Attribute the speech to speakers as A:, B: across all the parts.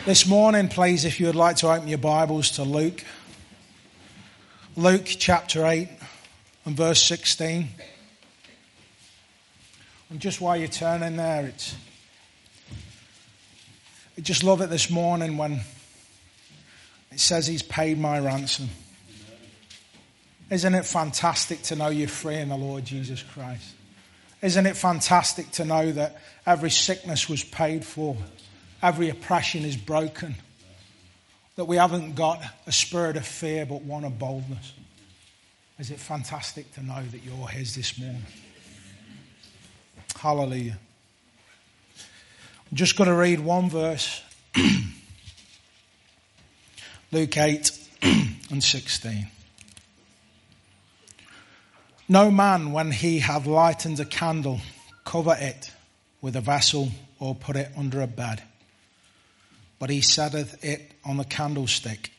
A: This morning, please, if you would like to open your Bibles to Luke, Luke chapter 8 and verse 16. And just while you're turning there, it's, I just love it this morning when it says he's paid my ransom. Isn't it fantastic to know you're free in the Lord Jesus Christ? Isn't it fantastic to know that every sickness was paid for? Every oppression is broken. That we haven't got a spirit of fear, but one of boldness. Is it fantastic to know that you're His this morning? Hallelujah. I'm just going to read one verse Luke 8 and 16. No man, when he hath lightened a candle, cover it with a vessel or put it under a bed but he setteth it on the candlestick,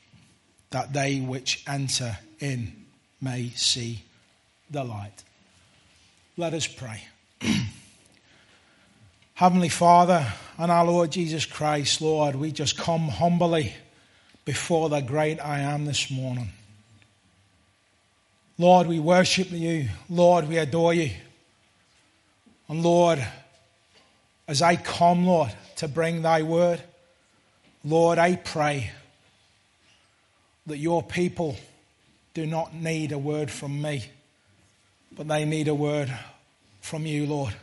A: that they which enter in may see the light. Let us pray. Heavenly Father and our Lord Jesus Christ, Lord, we just come humbly before the great I am this morning. Lord, we worship you. Lord, we adore you. And Lord, as I come, Lord, to bring thy word, Lord, I pray that your people do not need a word from me, but they need a word from you, Lord.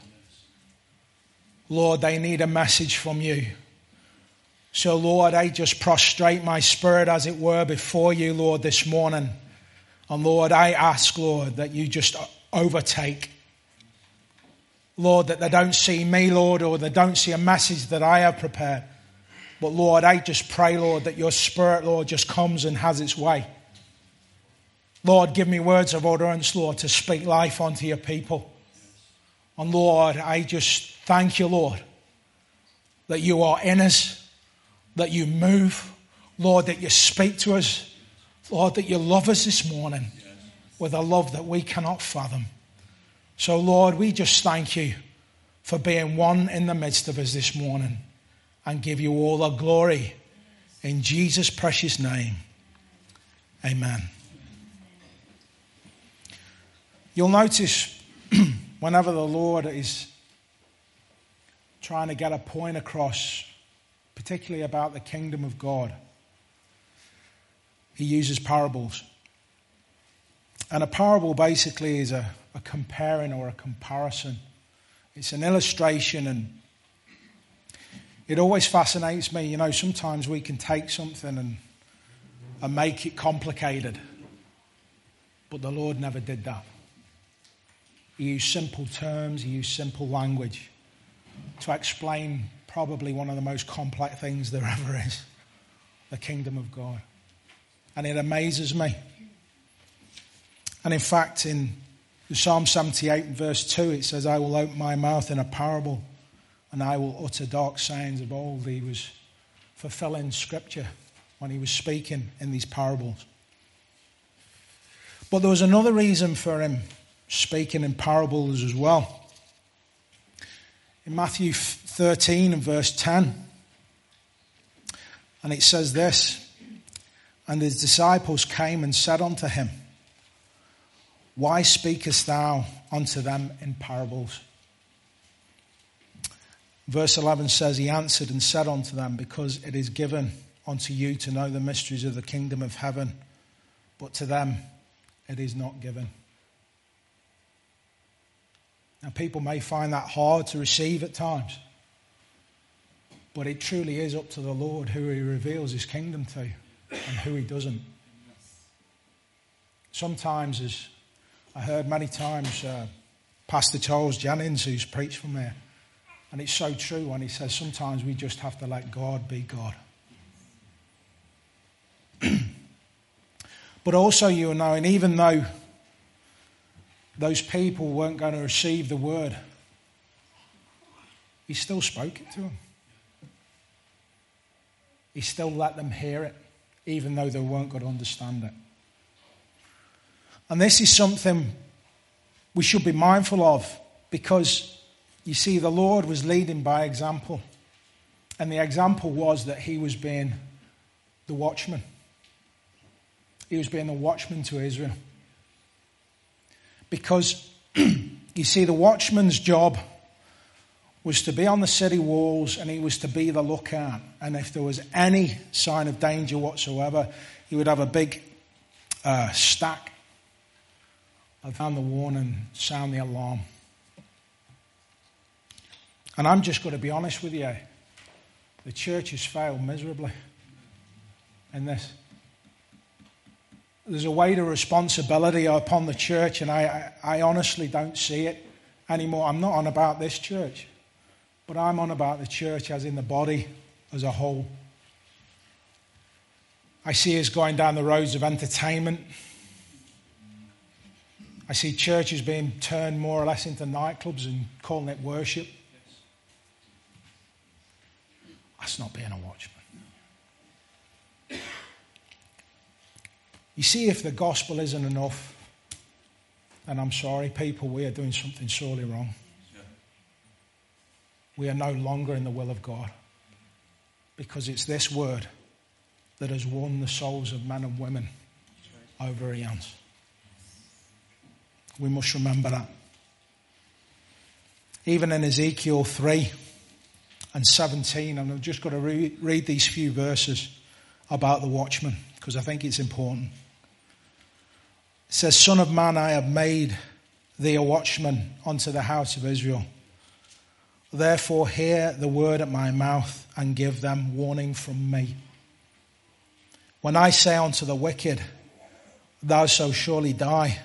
A: Lord, they need a message from you. So, Lord, I just prostrate my spirit, as it were, before you, Lord, this morning. And, Lord, I ask, Lord, that you just overtake. Lord, that they don't see me, Lord, or they don't see a message that I have prepared. But Lord, I just pray, Lord, that your spirit, Lord, just comes and has its way. Lord, give me words of utterance, Lord, to speak life unto your people. And Lord, I just thank you, Lord, that you are in us, that you move, Lord, that you speak to us, Lord, that you love us this morning with a love that we cannot fathom. So, Lord, we just thank you for being one in the midst of us this morning and give you all the glory. In Jesus' precious name, amen. You'll notice whenever the Lord is trying to get a point across, particularly about the kingdom of God, he uses parables. And a parable basically is a, a comparing or a comparison. It's an illustration and it always fascinates me. You know, sometimes we can take something and, and make it complicated, but the Lord never did that. He used simple terms, he used simple language to explain probably one of the most complex things there ever is the kingdom of God. And it amazes me. And in fact, in Psalm 78, verse 2, it says, I will open my mouth in a parable and I will utter dark sayings of old. He was fulfilling scripture when he was speaking in these parables. But there was another reason for him speaking in parables as well. In Matthew 13 and verse 10, and it says this And his disciples came and said unto him, Why speakest thou unto them in parables? Verse 11 says, He answered and said unto them, Because it is given unto you to know the mysteries of the kingdom of heaven, but to them it is not given. Now, people may find that hard to receive at times, but it truly is up to the Lord who He reveals His kingdom to and who He doesn't. Sometimes, as I heard many times, uh, Pastor Charles Jennings, who's preached from there, and it's so true when he says sometimes we just have to let God be God. but also, you know, knowing, even though those people weren't going to receive the word, he still spoke it to them. He still let them hear it, even though they weren't going to understand it. And this is something we should be mindful of because you see, the Lord was leading by example. And the example was that he was being the watchman. He was being the watchman to Israel. Because, you see, the watchman's job was to be on the city walls and he was to be the lookout. And if there was any sign of danger whatsoever, he would have a big uh, stack of sound the warning, sound the alarm. And I'm just going to be honest with you. The church has failed miserably in this. There's a weight of responsibility upon the church, and I, I, honestly don't see it anymore. I'm not on about this church. But I'm on about the church as in the body as a whole. I see us going down the roads of entertainment. I see churches being turned more or less into nightclubs and calling it worship. That's not being a watchman. You see, if the gospel isn't enough, then I'm sorry, people, we are doing something sorely wrong we are no longer in the will of God. Because it's this word that has won the souls of men and women over eons. We must remember that. Even in Ezekiel 3 and 17, and I've just got to re- read these few verses about the watchman because I think it's important. It says, Son of man, I have made thee a watchman unto the house of Israel. Therefore, hear the word at my mouth and give them warning from me. When I say unto the wicked, Thou shalt surely die,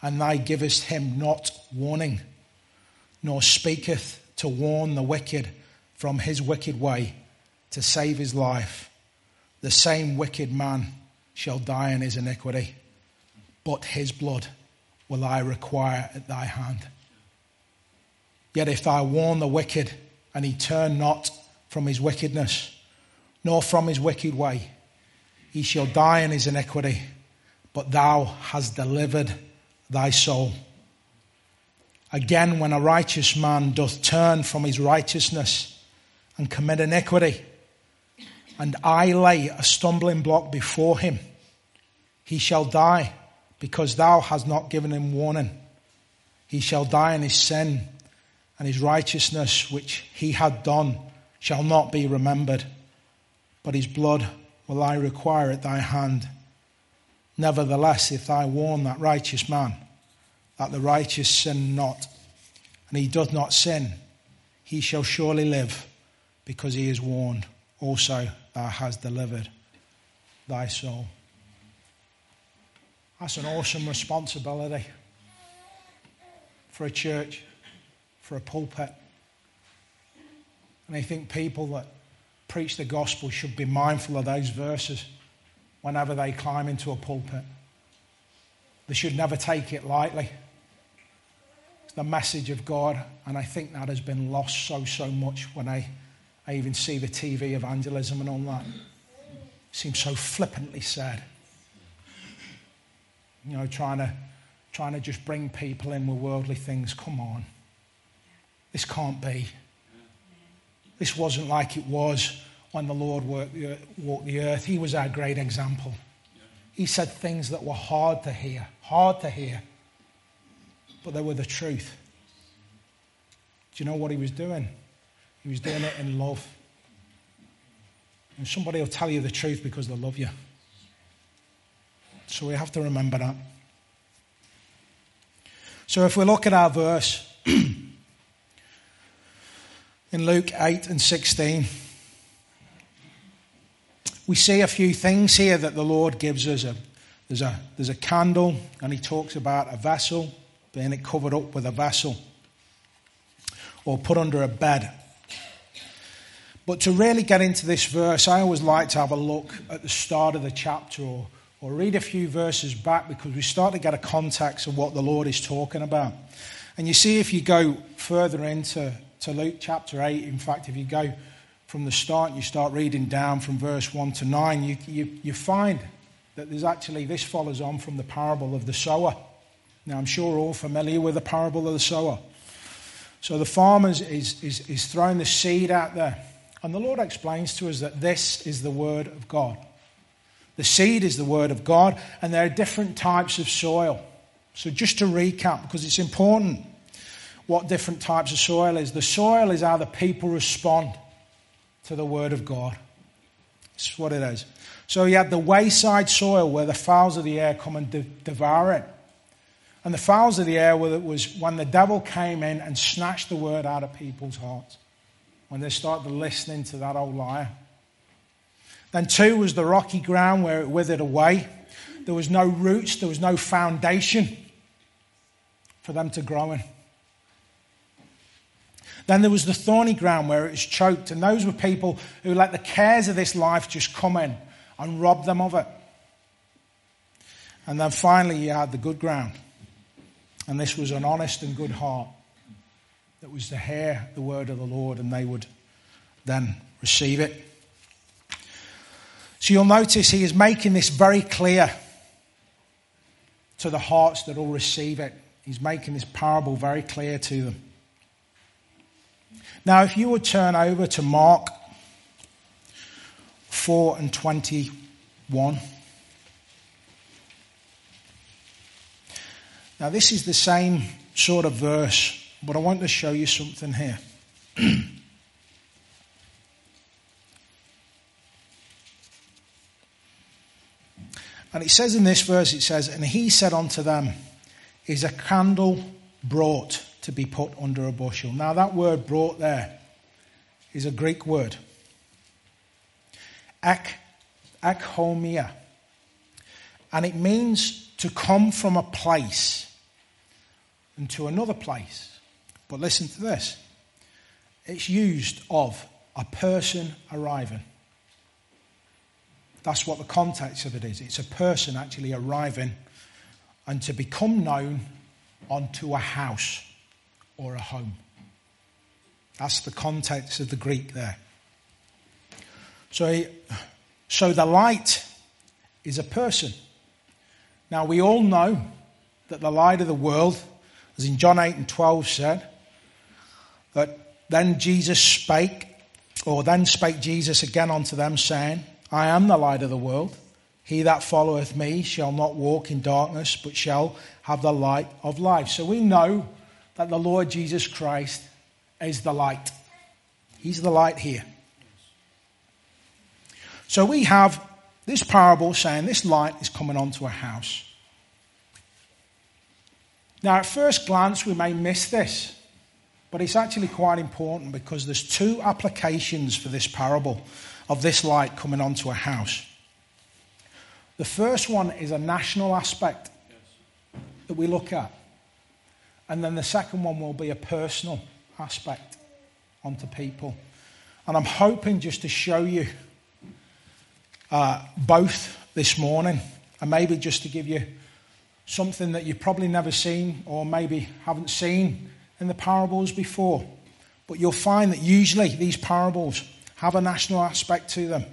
A: and thou givest him not warning, nor speaketh to warn the wicked from his wicked way to save his life, the same wicked man shall die in his iniquity, but his blood will I require at thy hand. Yet if I warn the wicked, and he turn not from his wickedness, nor from his wicked way, he shall die in his iniquity, but thou hast delivered thy soul. Again, when a righteous man doth turn from his righteousness and commit iniquity, and I lay a stumbling block before him, he shall die, because thou hast not given him warning. He shall die in his sin and his righteousness which he had done shall not be remembered, but his blood will I require at thy hand. Nevertheless, if thou warn that righteous man, that the righteous sin not, and he doth not sin, he shall surely live, because he is warned. Also, thou hast delivered thy soul. That's an awesome responsibility for a church for a pulpit. And I think people that preach the gospel should be mindful of those verses whenever they climb into a pulpit. They should never take it lightly. It's the message of God, and I think that has been lost so, so much when I, I even see the TV evangelism and all that. Seems so flippantly said. You know, trying to, trying to just bring people in with worldly things. Come on. This can't be. This wasn't like it was when the Lord walked the earth. He was our great example. He said things that were hard to hear, hard to hear, but they were the truth. Do you know what he was doing? He was doing it in love. And somebody will tell you the truth because they love you. So we have to remember that. So if we look at our verse, in Luke 8 and 16. We see a few things here that the Lord gives us. A, there's, a, there's a candle, and he talks about a vessel, being it covered up with a vessel, or put under a bed. But to really get into this verse, I always like to have a look at the start of the chapter or, or read a few verses back because we start to get a context of what the Lord is talking about. And you see, if you go further into to Luke chapter 8. In fact, if you go from the start, you start reading down from verse 1 to 9, you, you, you find that there's actually, this follows on from the parable of the sower. Now, I'm sure all familiar with the parable of the sower. So the farmer is, is, is throwing the seed out there, And the Lord explains to us that this is the Word of God. The seed is the Word of God, and there are different types of soil. So, just to recap, because it's important what different types of soil is. The soil is how the people respond to the Word of God. It's what it is. So, you had the wayside soil where the fowls of the air come and de- devour it. And the fowls of the air was when the devil came in and snatched the word out of people's hearts when they started listening to that old liar. Then, two was the rocky ground where it withered away. There was no roots, there was no foundation for them to grow in. Then there was the thorny ground where it was choked, and those were people who let the cares of this life just come in and rob them of it. And then finally, you had the good ground. And this was an honest and good heart that was to hear the word of the Lord and they would then receive it. So you'll notice he is making this very clear to the hearts that will receive it. He's making this parable very clear to them. Now, if you would turn over to Mark 4 and 21. Now, this is the same sort of verse but I want to show you something here. and it says in this verse, it says, And he said unto them, Is a candle brought to be put under a bushel? Now, that word brought there is a Greek word. Ek, ekhomia. And it means to come from a place into another place. But listen to this it's used of a person arriving. That's what the context of it is. It's a person actually arriving and to become known onto a house or a home. That's the context of the Greek there. So, so the light is a person. Now, we all know that the light of the world, as in John 8 and 12 said, that then Jesus spake, or then spake Jesus again unto them, saying, I am the light of the world. He that followeth me shall not walk in darkness, but shall have the light of life. So we know that the Lord Jesus Christ is the light. He's the light here. So we have this parable saying this light is coming onto a house. Now, at first glance, we may miss this. But it's actually quite important because there's two applications for this parable of this light coming onto a house. The first one is a national aspect that we look at. And then the second one will be a personal aspect onto people. And I'm hoping just to show you uh, both this morning, and maybe just to give you something that you've probably never seen or maybe haven't seen in the parables before. But you'll find that usually these parables have a national aspect to them.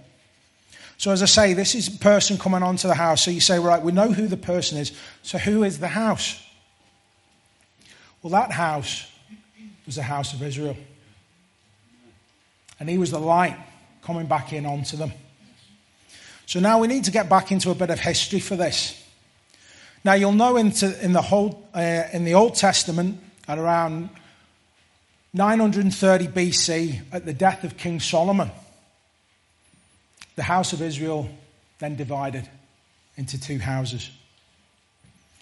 A: So, as I say, this is a person coming onto the house. So you say, right, we know who the person is. So, who is the house? Well, that house was the house of Israel. And he was the light coming back in onto them. So now we need to get back into a bit of history for this. Now you'll know into, in, the whole, uh, in the Old Testament, at around 930 BC, at the death of King Solomon, the house of Israel then divided into two houses.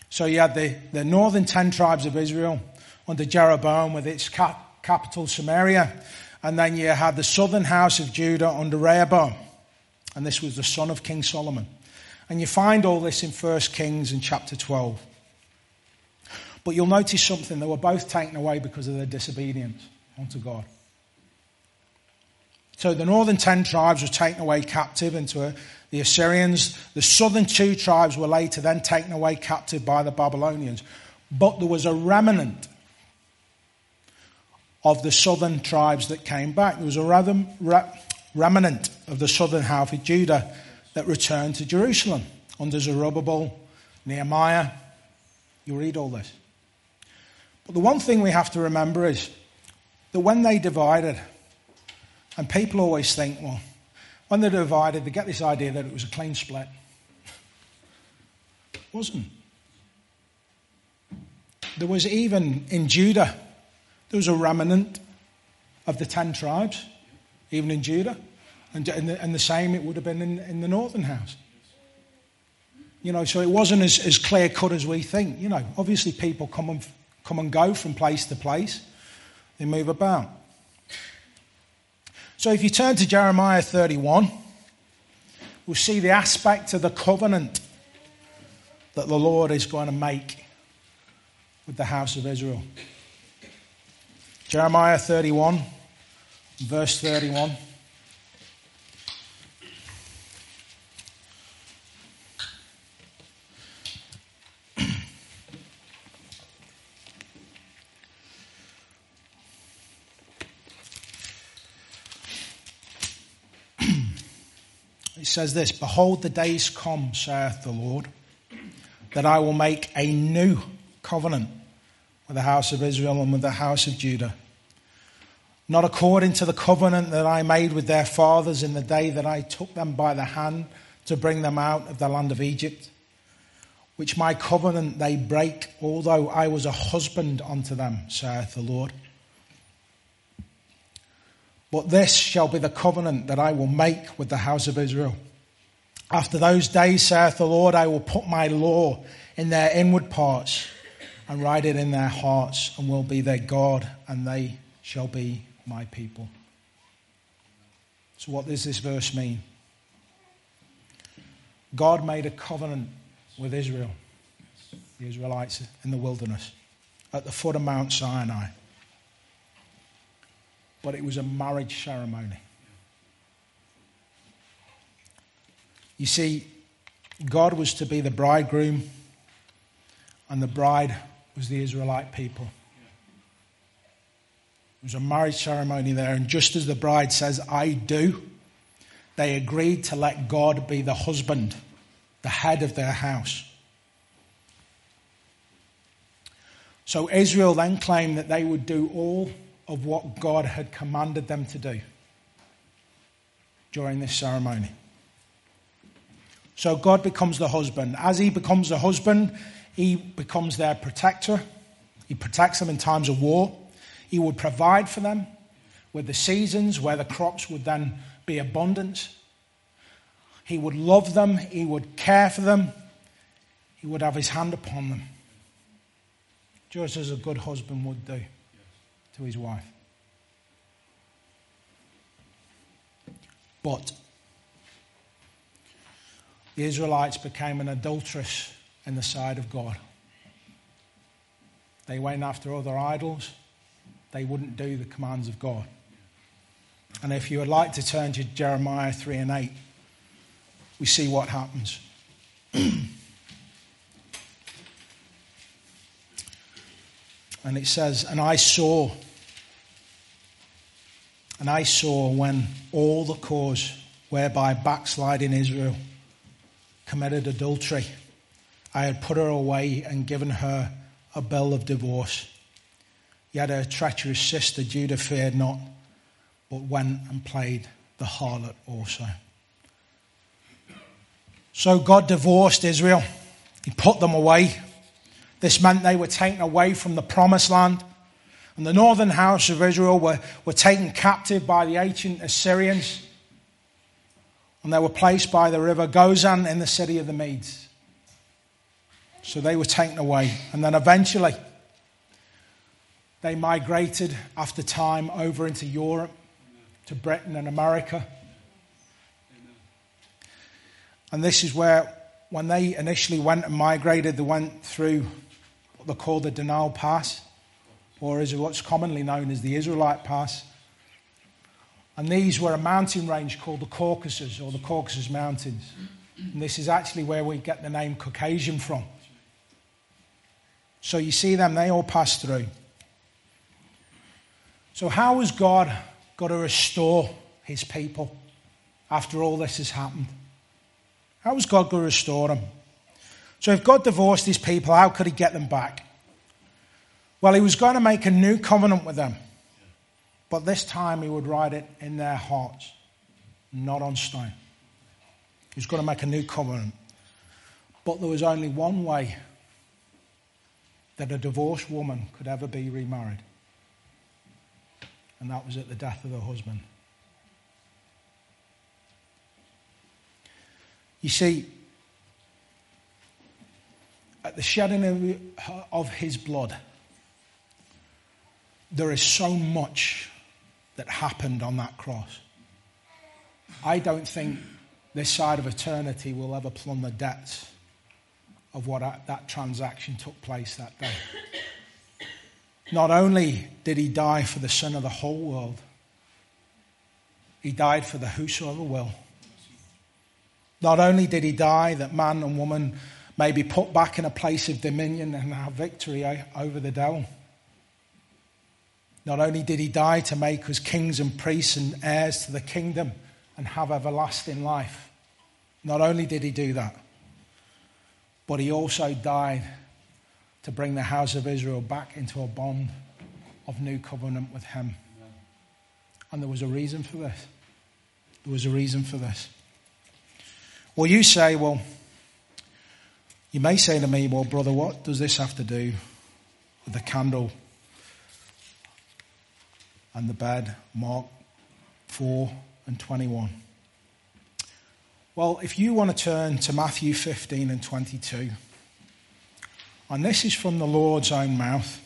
A: So you had the, the northern 10 tribes of Israel under Jeroboam with its cap, capital Samaria, and then you had the southern house of Judah under Rehoboam, and this was the son of King Solomon. And you find all this in 1 Kings in chapter 12. But you'll notice something. They were both taken away because of their disobedience unto God. So the northern ten tribes were taken away captive into uh, the Assyrians. The southern two tribes were later then taken away captive by the Babylonians. But there was a remnant of the southern tribes that came back. There was a remnant of the southern half of Judah that returned to Jerusalem under Zerubbabel, Nehemiah. You read all this. But the one thing we have to remember is that when they divided, And people always think, well, when they're divided, they get this idea that it was a clean split. It wasn't. There was even in Judah, there was a remnant of the ten tribes, even in Judah. And, and, the, and the same it would have been in, in the northern house. You know, so it wasn't as, as clear cut as we think. You know, obviously people come and, come and go from place to place, they move about. So if you turn to Jeremiah 31, we'll see the aspect of the covenant that the Lord is going to make with the house of Israel. Jeremiah 31, verse 31. It says this Behold, the days come, saith the Lord, that I will make a new covenant with the house of Israel and with the house of Judah. Not according to the covenant that I made with their fathers in the day that I took them by the hand to bring them out of the land of Egypt, which my covenant they break, although I was a husband unto them, saith the Lord. But this shall be the covenant that I will make with the house of Israel. After those days, saith the Lord, I will put my law in their inward parts and write it in their hearts, and will be their God, and they shall be my people. So, what does this verse mean? God made a covenant with Israel, the Israelites in the wilderness, at the foot of Mount Sinai but it was a marriage ceremony. You see, God was to be the bridegroom, and the bride was the Israelite people. It was a marriage ceremony there, and just as the bride says, I do, they agreed to let God be the husband, the head of their house. So Israel then claimed that they would do all of what God had commanded them to do during this ceremony. So God becomes the husband. As he becomes the husband, he becomes their protector. He protects them in times of war. He would provide for them with the seasons where the crops would then be abundant. He would love them. He would care for them. He would have his hand upon them, just as a good husband would do to his wife. But the Israelites became an adulteress in the sight of God. They went after other idols. They wouldn't do the commands of God. And if you would like to turn to Jeremiah 3 and 8, we see what happens. and it says, And I saw and I saw when all the cause whereby backsliding Israel committed adultery, I had put her away and given her a bill of divorce. Yet her treacherous sister Judah feared not, but went and played the harlot also. So God divorced Israel. He put them away. This meant they were taken away from the promised land. And the northern house of Israel were, were taken captive by the ancient Assyrians. And they were placed by the river Gozan in the city of the Medes. So they were taken away. And then eventually, they migrated after time over into Europe, to Britain and America. And this is where, when they initially went and migrated, they went through what they call the Dariel Pass or is what's commonly known as the Israelite Pass. And these were a mountain range called the Caucasus or the Caucasus Mountains. And this is actually where we get the name Caucasian from. So you see them, they all pass through. So, how has God got to restore his people after all this has happened? How has God going to restore them? So, if God divorced his people, how could he get them back? Well, he was going to make a new covenant with them. But this time he would write it in their hearts, not on stone. He was going to make a new covenant. But there was only one way that a divorced woman could ever be remarried, and that was at the death of her husband. You see, at the shedding of his blood, there is so much that happened on that cross. I don't think this side of eternity will ever plumb the depths of what that transaction took place that day. Not only did he die for the sin of the whole world, he died for the whosoever will. Not only did he die that man and woman may be put back in a place of dominion and have victory over the devil. Not only did he die to make us kings and priests and heirs to the kingdom and have everlasting life. Not only did he do that, but he also died to bring the house of Israel back into a bond of new covenant with him. And there was a reason for this. There was a reason for this. Well, you say, well, you may say to me, well, brother, what does this have to do with the candle and the bed? Mark 4 and 21. Well, if you want to turn to Matthew 15 and 22, and this is from the Lord's own mouth,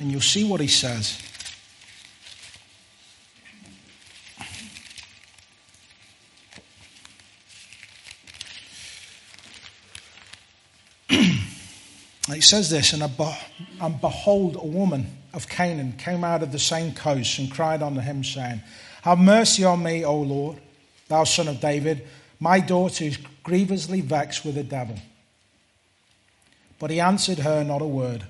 A: and you'll see what he says. It says this, and, and behold, a woman of Canaan came out of the same coast and cried unto him, saying, Have mercy on me, O Lord, thou son of David. My daughter is grievously vexed with the devil. But he answered her not a word.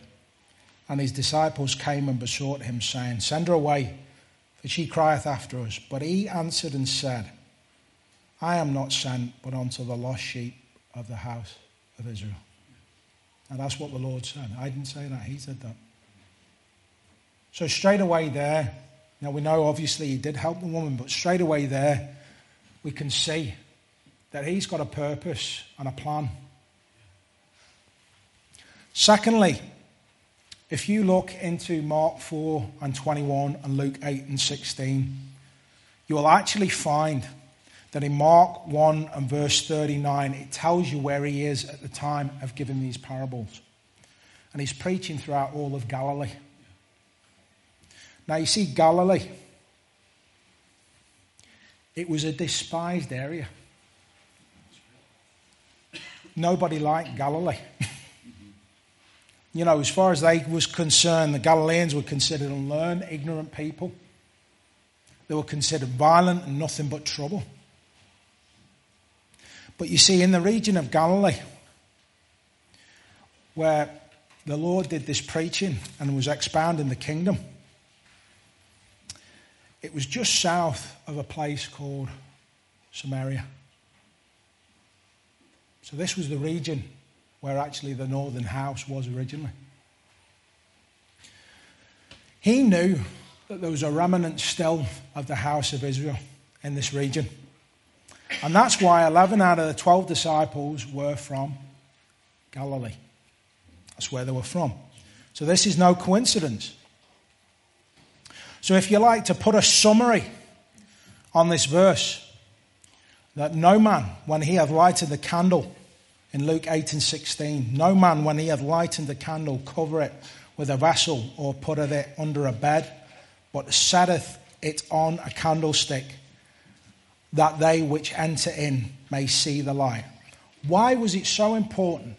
A: And his disciples came and besought him, saying, Send her away, for she crieth after us. But he answered and said, I am not sent but unto the lost sheep of the house of Israel. And that's what the Lord said. I didn't say that, He said that. So, straight away there, now we know obviously He did help the woman, but straight away there, we can see that He's got a purpose and a plan. Secondly, if you look into Mark 4 and 21 and Luke 8 and 16, you will actually find that in Mark 1 and verse 39, it tells you where he is at the time of giving these parables. And he's preaching throughout all of Galilee. Now, you see, Galilee, it was a despised area. Nobody liked Galilee. you know, as far as they was concerned, the Galileans were considered unlearned, ignorant people. They were considered violent and nothing but trouble. But you see, in the region of Galilee, where the Lord did this preaching and was expounding the kingdom, it was just south of a place called Samaria. So, this was the region where actually the northern house was originally. He knew that there was a remnant still of the house of Israel in this region. And that's why 11 out of the 12 disciples were from Galilee. That's where they were from. So this is no coincidence. So if you like to put a summary on this verse, that no man, when he hath lighted the candle, in Luke 8 and 16, no man, when he hath lighted the candle, cover it with a vessel or put it under a bed, but setteth it on a candlestick that they which enter in may see the light. Why was it so important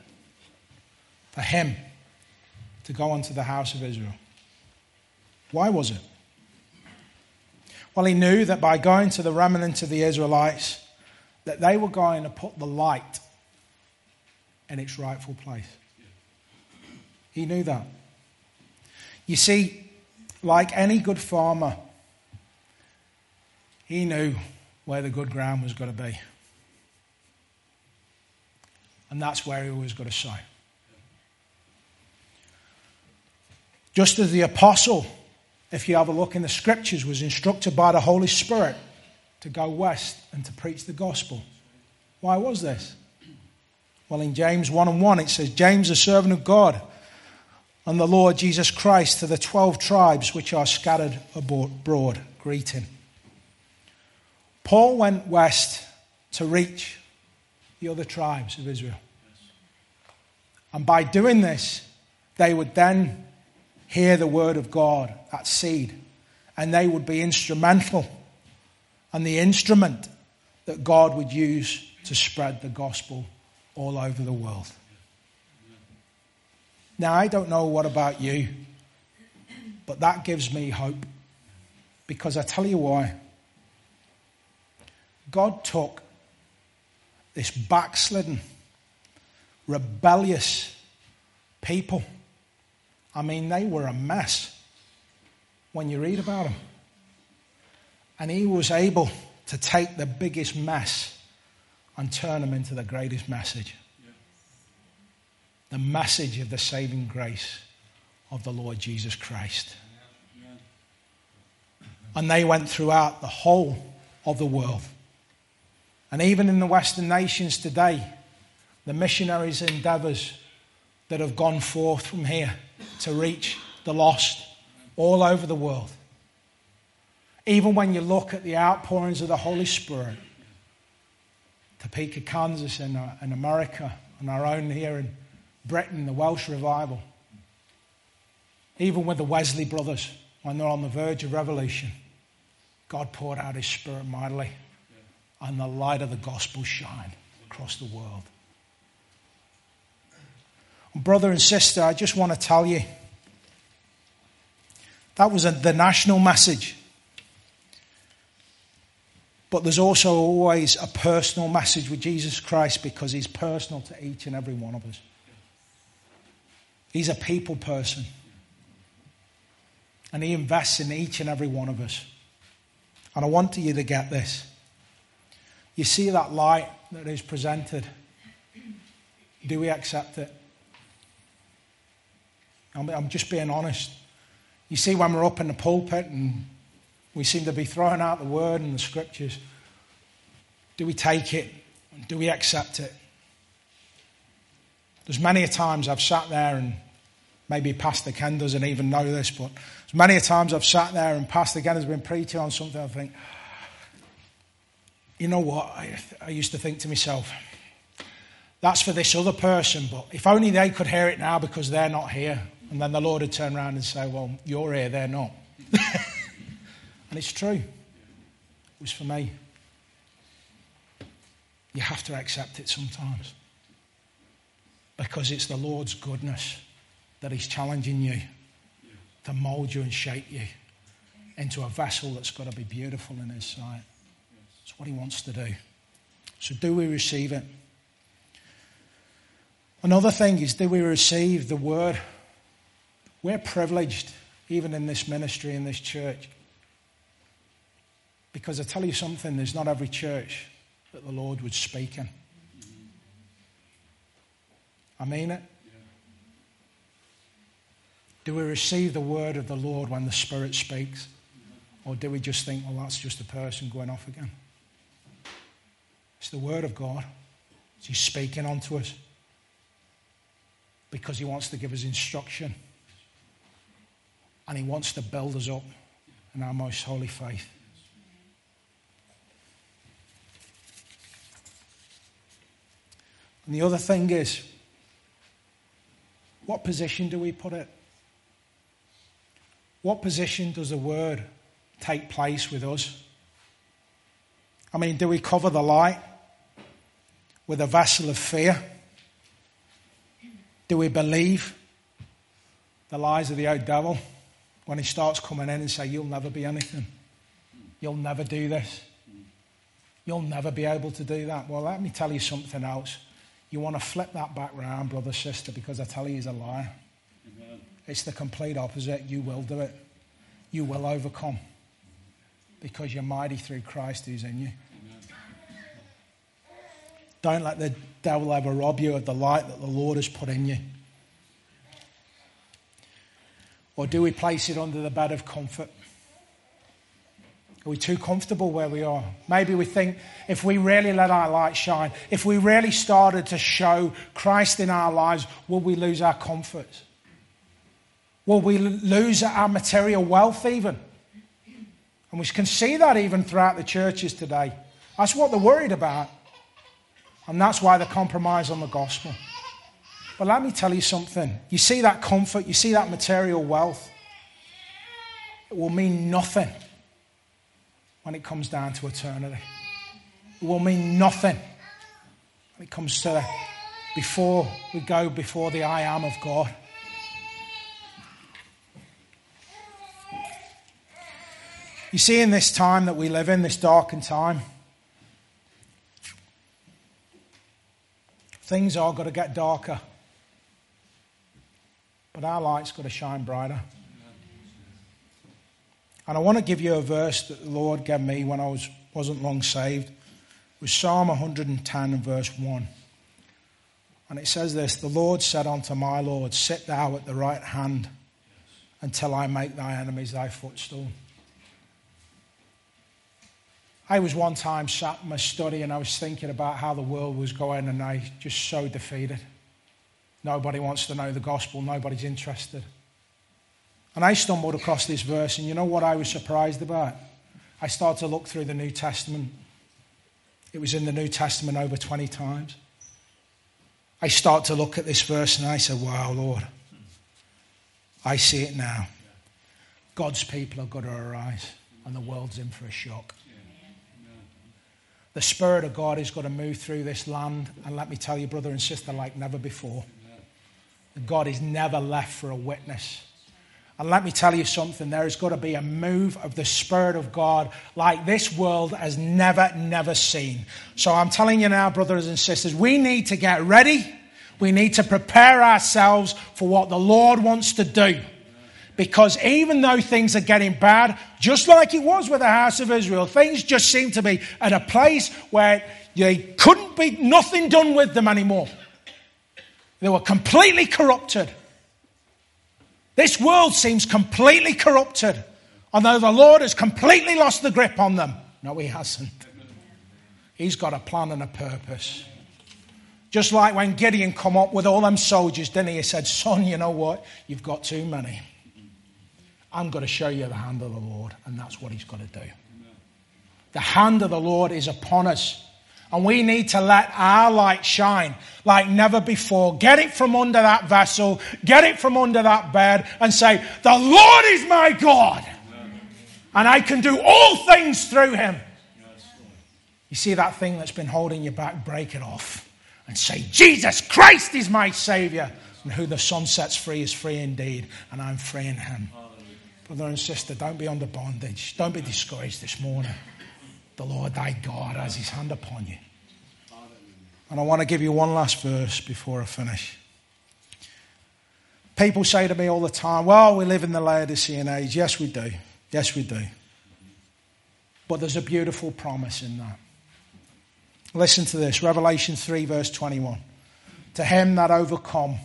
A: for him to go onto the house of Israel? Why was it? Well, he knew that by going to the remnant of the Israelites, that they were going to put the light in its rightful place. He knew that. You see, like any good farmer, he knew where the good ground was going to be. And that's where he was going to sow. Just as the apostle, if you have a look in the scriptures, was instructed by the Holy Spirit to go west and to preach the gospel. Why was this? Well, in James 1 and 1, it says, James, a servant of God, and the Lord Jesus Christ to the 12 tribes which are scattered abroad, greeting. Paul went west to reach the other tribes of Israel. And by doing this, they would then hear the word of God, that seed, and they would be instrumental and the instrument that God would use to spread the gospel all over the world. Now, I don't know what about you, but that gives me hope because I tell you why. God took this backslidden, rebellious people. I mean, they were a mess when you read about them. And he was able to take the biggest mess and turn them into the greatest message the message of the saving grace of the Lord Jesus Christ. And they went throughout the whole of the world. And even in the Western nations today, the missionaries' endeavors that have gone forth from here to reach the lost all over the world. Even when you look at the outpourings of the Holy Spirit, Topeka, Kansas, and, uh, and America, and our own here in Britain, the Welsh revival, even with the Wesley brothers, when they're on the verge of revolution, God poured out his spirit mightily and the light of the gospel shine across the world. Brother and sister, I just want to tell you that was a, the national message. But there's also always a personal message with Jesus Christ because he's personal to each and every one of us. He's a people person. And he invests in each and every one of us. And I want you to get this. You see that light that is presented. Do we accept it? I'm just being honest. You see, when we're up in the pulpit and we seem to be throwing out the word and the scriptures, do we take it? Do we accept it? There's many a times I've sat there and maybe Pastor Ken doesn't even know this, but there's many a times I've sat there and Pastor Ken has been preaching on something. I think, you know what? I, I used to think to myself, that's for this other person, but if only they could hear it now because they're not here. And then the Lord would turn around and say, Well, you're here, they're not. and it's true. It was for me. You have to accept it sometimes because it's the Lord's goodness that He's challenging you to mold you and shape you into a vessel that's got to be beautiful in His sight. That's what He wants to do. So, do we receive it? Another thing is, do we receive the word? We're privileged, even in this ministry, in this church. Because I tell you something, there's not every church that the Lord would speak in. I mean it. Do we receive the word of the Lord when the Spirit speaks? Or do we just think, well, that's just a person going off again? It's the word of God. He's speaking onto us because he wants to give us instruction and he wants to build us up in our most holy faith. And the other thing is, what position do we put it? What position does the word take place with us? I mean, do we cover the light with a vessel of fear? Do we believe the lies of the old devil when he starts coming in and say, You'll never be anything. You'll never do this. You'll never be able to do that. Well, let me tell you something else. You want to flip that back round, brother, sister, because I tell you he's a liar. It's the complete opposite. You will do it. You will overcome because you're mighty through Christ who's in you. Don't let the devil ever rob you of the light that the Lord has put in you. Or do we place it under the bed of comfort? Are we too comfortable where we are? Maybe we think if we really let our light shine, if we really started to show Christ in our lives, will we lose our comforts? Will we lose our material wealth even? And we can see that even throughout the churches today. That's what they're worried about. And that's why the compromise on the gospel. But let me tell you something. You see that comfort, you see that material wealth, it will mean nothing when it comes down to eternity. It will mean nothing when it comes to before we go before the I am of God. You see, in this time that we live in, this darkened time, things are going to get darker. But our light's got to shine brighter. And I want to give you a verse that the Lord gave me when I was, wasn't long saved. It was Psalm 110 and verse 1. And it says this The Lord said unto my Lord, Sit thou at the right hand until I make thy enemies thy footstool. I was one time sat in my study and I was thinking about how the world was going, and I just so defeated. Nobody wants to know the gospel, nobody's interested. And I stumbled across this verse, and you know what I was surprised about? I started to look through the New Testament. It was in the New Testament over 20 times. I start to look at this verse and I said, Wow, Lord, I see it now. God's people are got to arise, and the world's in for a shock. The Spirit of God is going to move through this land, and let me tell you, brother and sister, like never before. God is never left for a witness. And let me tell you something, there is going to be a move of the Spirit of God like this world has never, never seen. So I'm telling you now, brothers and sisters, we need to get ready. We need to prepare ourselves for what the Lord wants to do. Because even though things are getting bad, just like it was with the house of Israel, things just seem to be at a place where they couldn't be nothing done with them anymore. They were completely corrupted. This world seems completely corrupted, although the Lord has completely lost the grip on them. No, He hasn't. He's got a plan and a purpose. Just like when Gideon come up with all them soldiers, didn't he? He said, Son, you know what? You've got too many. I'm going to show you the hand of the Lord. And that's what he's got to do. The hand of the Lord is upon us. And we need to let our light shine like never before. Get it from under that vessel, get it from under that bed, and say, The Lord is my God, and I can do all things through him. You see that thing that's been holding you back, break it off and say, Jesus Christ is my Savior, and who the Son sets free is free indeed, and I'm free in him. Brother and sister, don't be under bondage. Don't be discouraged this morning the Lord thy God has his hand upon you. And I want to give you one last verse before I finish. People say to me all the time, well, we live in the Laodicean age. Yes, we do. Yes, we do. But there's a beautiful promise in that. Listen to this Revelation 3, verse 21. To him that overcome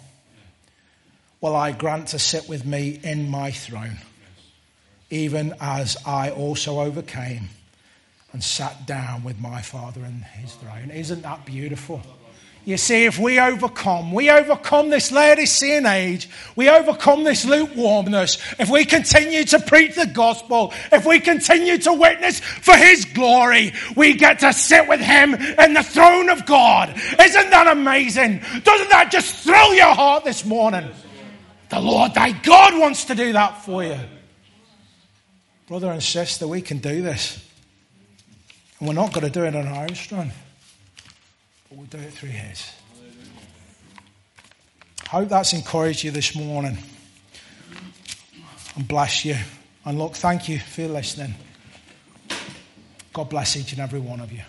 A: will I grant to sit with me in my throne, even as I also overcame and sat down with my Father in his throne. Isn't that beautiful? You see, if we overcome, we overcome this Laodicean age, we overcome this lukewarmness, if we continue to preach the gospel, if we continue to witness for his glory, we get to sit with him in the throne of God. Isn't that amazing? Doesn't that just thrill your heart this morning? The Lord thy God wants to do that for you. Brother and sister, we can do this. And we're not going to do it on our own strength, but we'll do it through His. I hope that's encouraged you this morning and bless you. And look, thank you for listening. God bless each and every one of you.